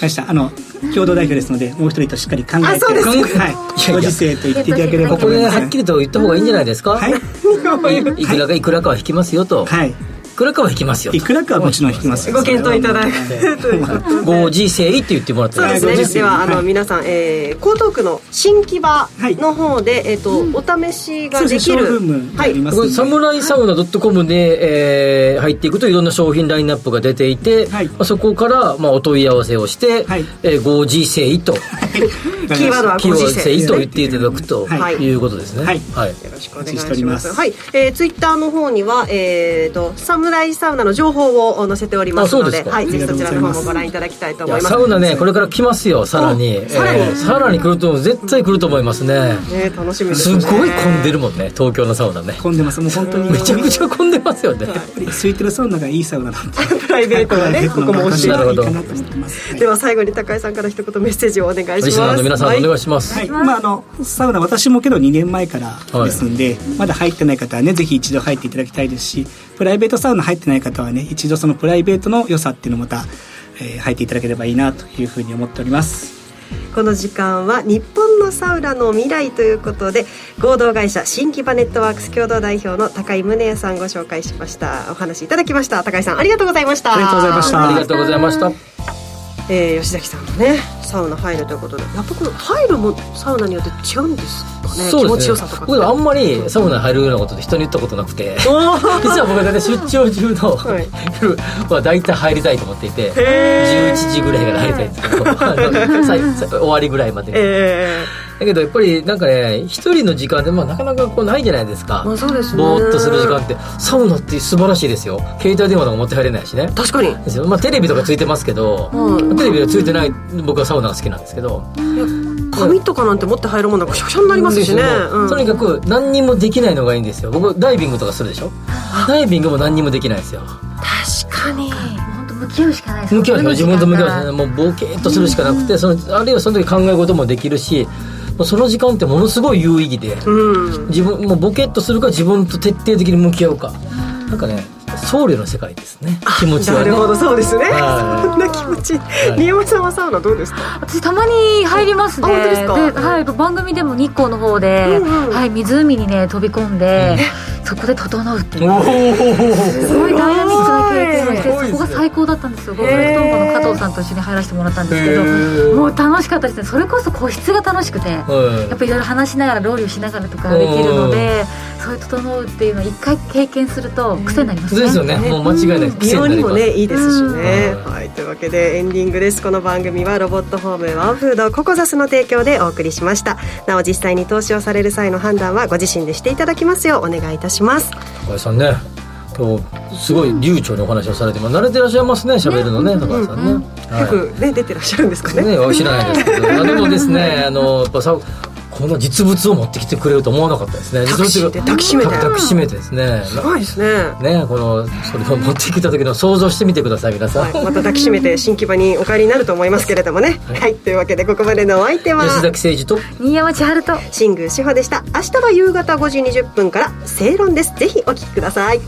ました。あの共同代表ですのでもう一人としっかり考えて。あそうですはい、ご時世と言っていただければここではっきりと言った方がいいんじゃないですか、はい、いくらかいくらかは引きますよと。はいくらかは引きますよいくらかはもちろん引きますご検討いただくご時世って言ってもらってそうですね。ではあの、皆さん、えー、江東区の新木場の方で、えっ、と、お試しができる。はい。サムライサウナ .com で、えー、入っていくといろんな商品ラインナップが出ていて、はい、まあ、そこから、まあ、お問い合わせをして、はい。えー、ご時世とキーワードは ご時世と言っていただくとい。うことですね。はい、はい、よろしくお願いします。はい、えー、ツイッターの方にはえっ、ー、とサムムライサウナの情報を載せておりますのではい、ぜひそちらの方もご覧いただきたいと思います。サウナねこれから来ますよさらに。さらに、え。ー、さらに来ると絶対来ると思いますね。ね楽しみですね。すごい混んでるもんね東京のサウナね。混んでます。もう本当に。めちゃくちゃ混んでますよね。やっぱり空いてるサウナがいいサウナなんでプライベートがねここも教えてい。いかなと思ってますでは最後に高井さんから一言メッセージをお願いします。リスナーの皆さんお願いします、はい、まああのサウナ私もけど2年前からですんで、まだ入ってない方はねぜひ一度入っていただきたいですしプライベートサウナ入ってない方はね一度そのプライベートの良さっていうのをまた、えー、入っていただければいいなというふうに思っております。この時間は日本のサウナの未来ということで合同会社新木場ネットワークス共同代表の高井宗也さんご紹介しました。お話いただきました。高井さんありがとうございました。ありがとうございました。ありがとうございました。えー、吉崎さんのねサウナ入るということで。やっぱこの入るもサウナによって違うんですかね気持ちよさとか僕あんまりサウナ入るようなことで人に言ったことなくて。実は僕大体出張中の 夜は大体入りたいと思っていて。11時ぐらいから入りたいんですけど終わりぐらいまで、えー、だけどやっぱりなんかね一人の時間で、まあ、なかなかこうないじゃないですか、まあそうですね、ぼーっとする時間って。サウナって素晴らしいですよ。携帯電話とか持って入れないしね。確かに。ですよ、まあ、テレビとかついてますけど、うん、テレビがついてない僕はサウナが好きなんですけど紙とかなんて持って入るもんなんかシャシャになりますしね、うん、とにかく何にもできないのがいいんですよ。僕ダイビングとかするでしょ？ダイビングも何にもできないですよ。確かに。向き合うしかないです。向き合う自分と向き合うしもうボケっとするしかなくて、うん、そのあるいはその時考え事もできるしその時間ってものすごい有意義で、うん、自分もうボケっとするか自分と徹底的に向き合うか、うん、なんかね僧侶の世界ですね。気持ちは、ね、なるほどそうですね、そんな気持ち、新山さんはサウナどうですか？私たまに入りますね。で、はい、番組でも日光の方で、うんうん、はい、湖にね飛び込んで、そこで整うっていう。すごいダイナミックな経験をしてそこが最高だったんですよ。ゴルフトンボの加藤さんと一緒に入らせてもらったんですけど。もう楽しかったですね。それこそ個室が楽しくてやっぱいろいろ話しながらロウリュしながらとかできるのでそういう整うっていうのを一回経験すると癖になりますね。ですよね。もう間違いない。美容にもねいいですしね、はい、というわけでエンディングです。この番組はロボットホームワンフードココザスの提供でお送りしました。なお実際に投資をされる際の判断はご自身でしていただきますよ。うお願いいたします。高橋さんね。今日すごい流暢にお話をされて、まあ、慣れてらっしゃいますね喋るのね高橋さんね、よくね出てらっしゃるんですかね。ね知らないですけど。でもですねあのやっぱさこの実物を持ってきてくれると思わなかったですね。実物が抱きしめて。抱きしめてですね。すごいですね。ねこのそれを持ってきた時の想像してみてください皆さん、はい、また抱きしめて新木場にお帰りになると思いますけれどもね、はい、はい、というわけでここまでのお相手は。吉崎誠二と。新山千春と。新宮志保でした。明日は夕方5時20分から正論です。ぜひお聞きください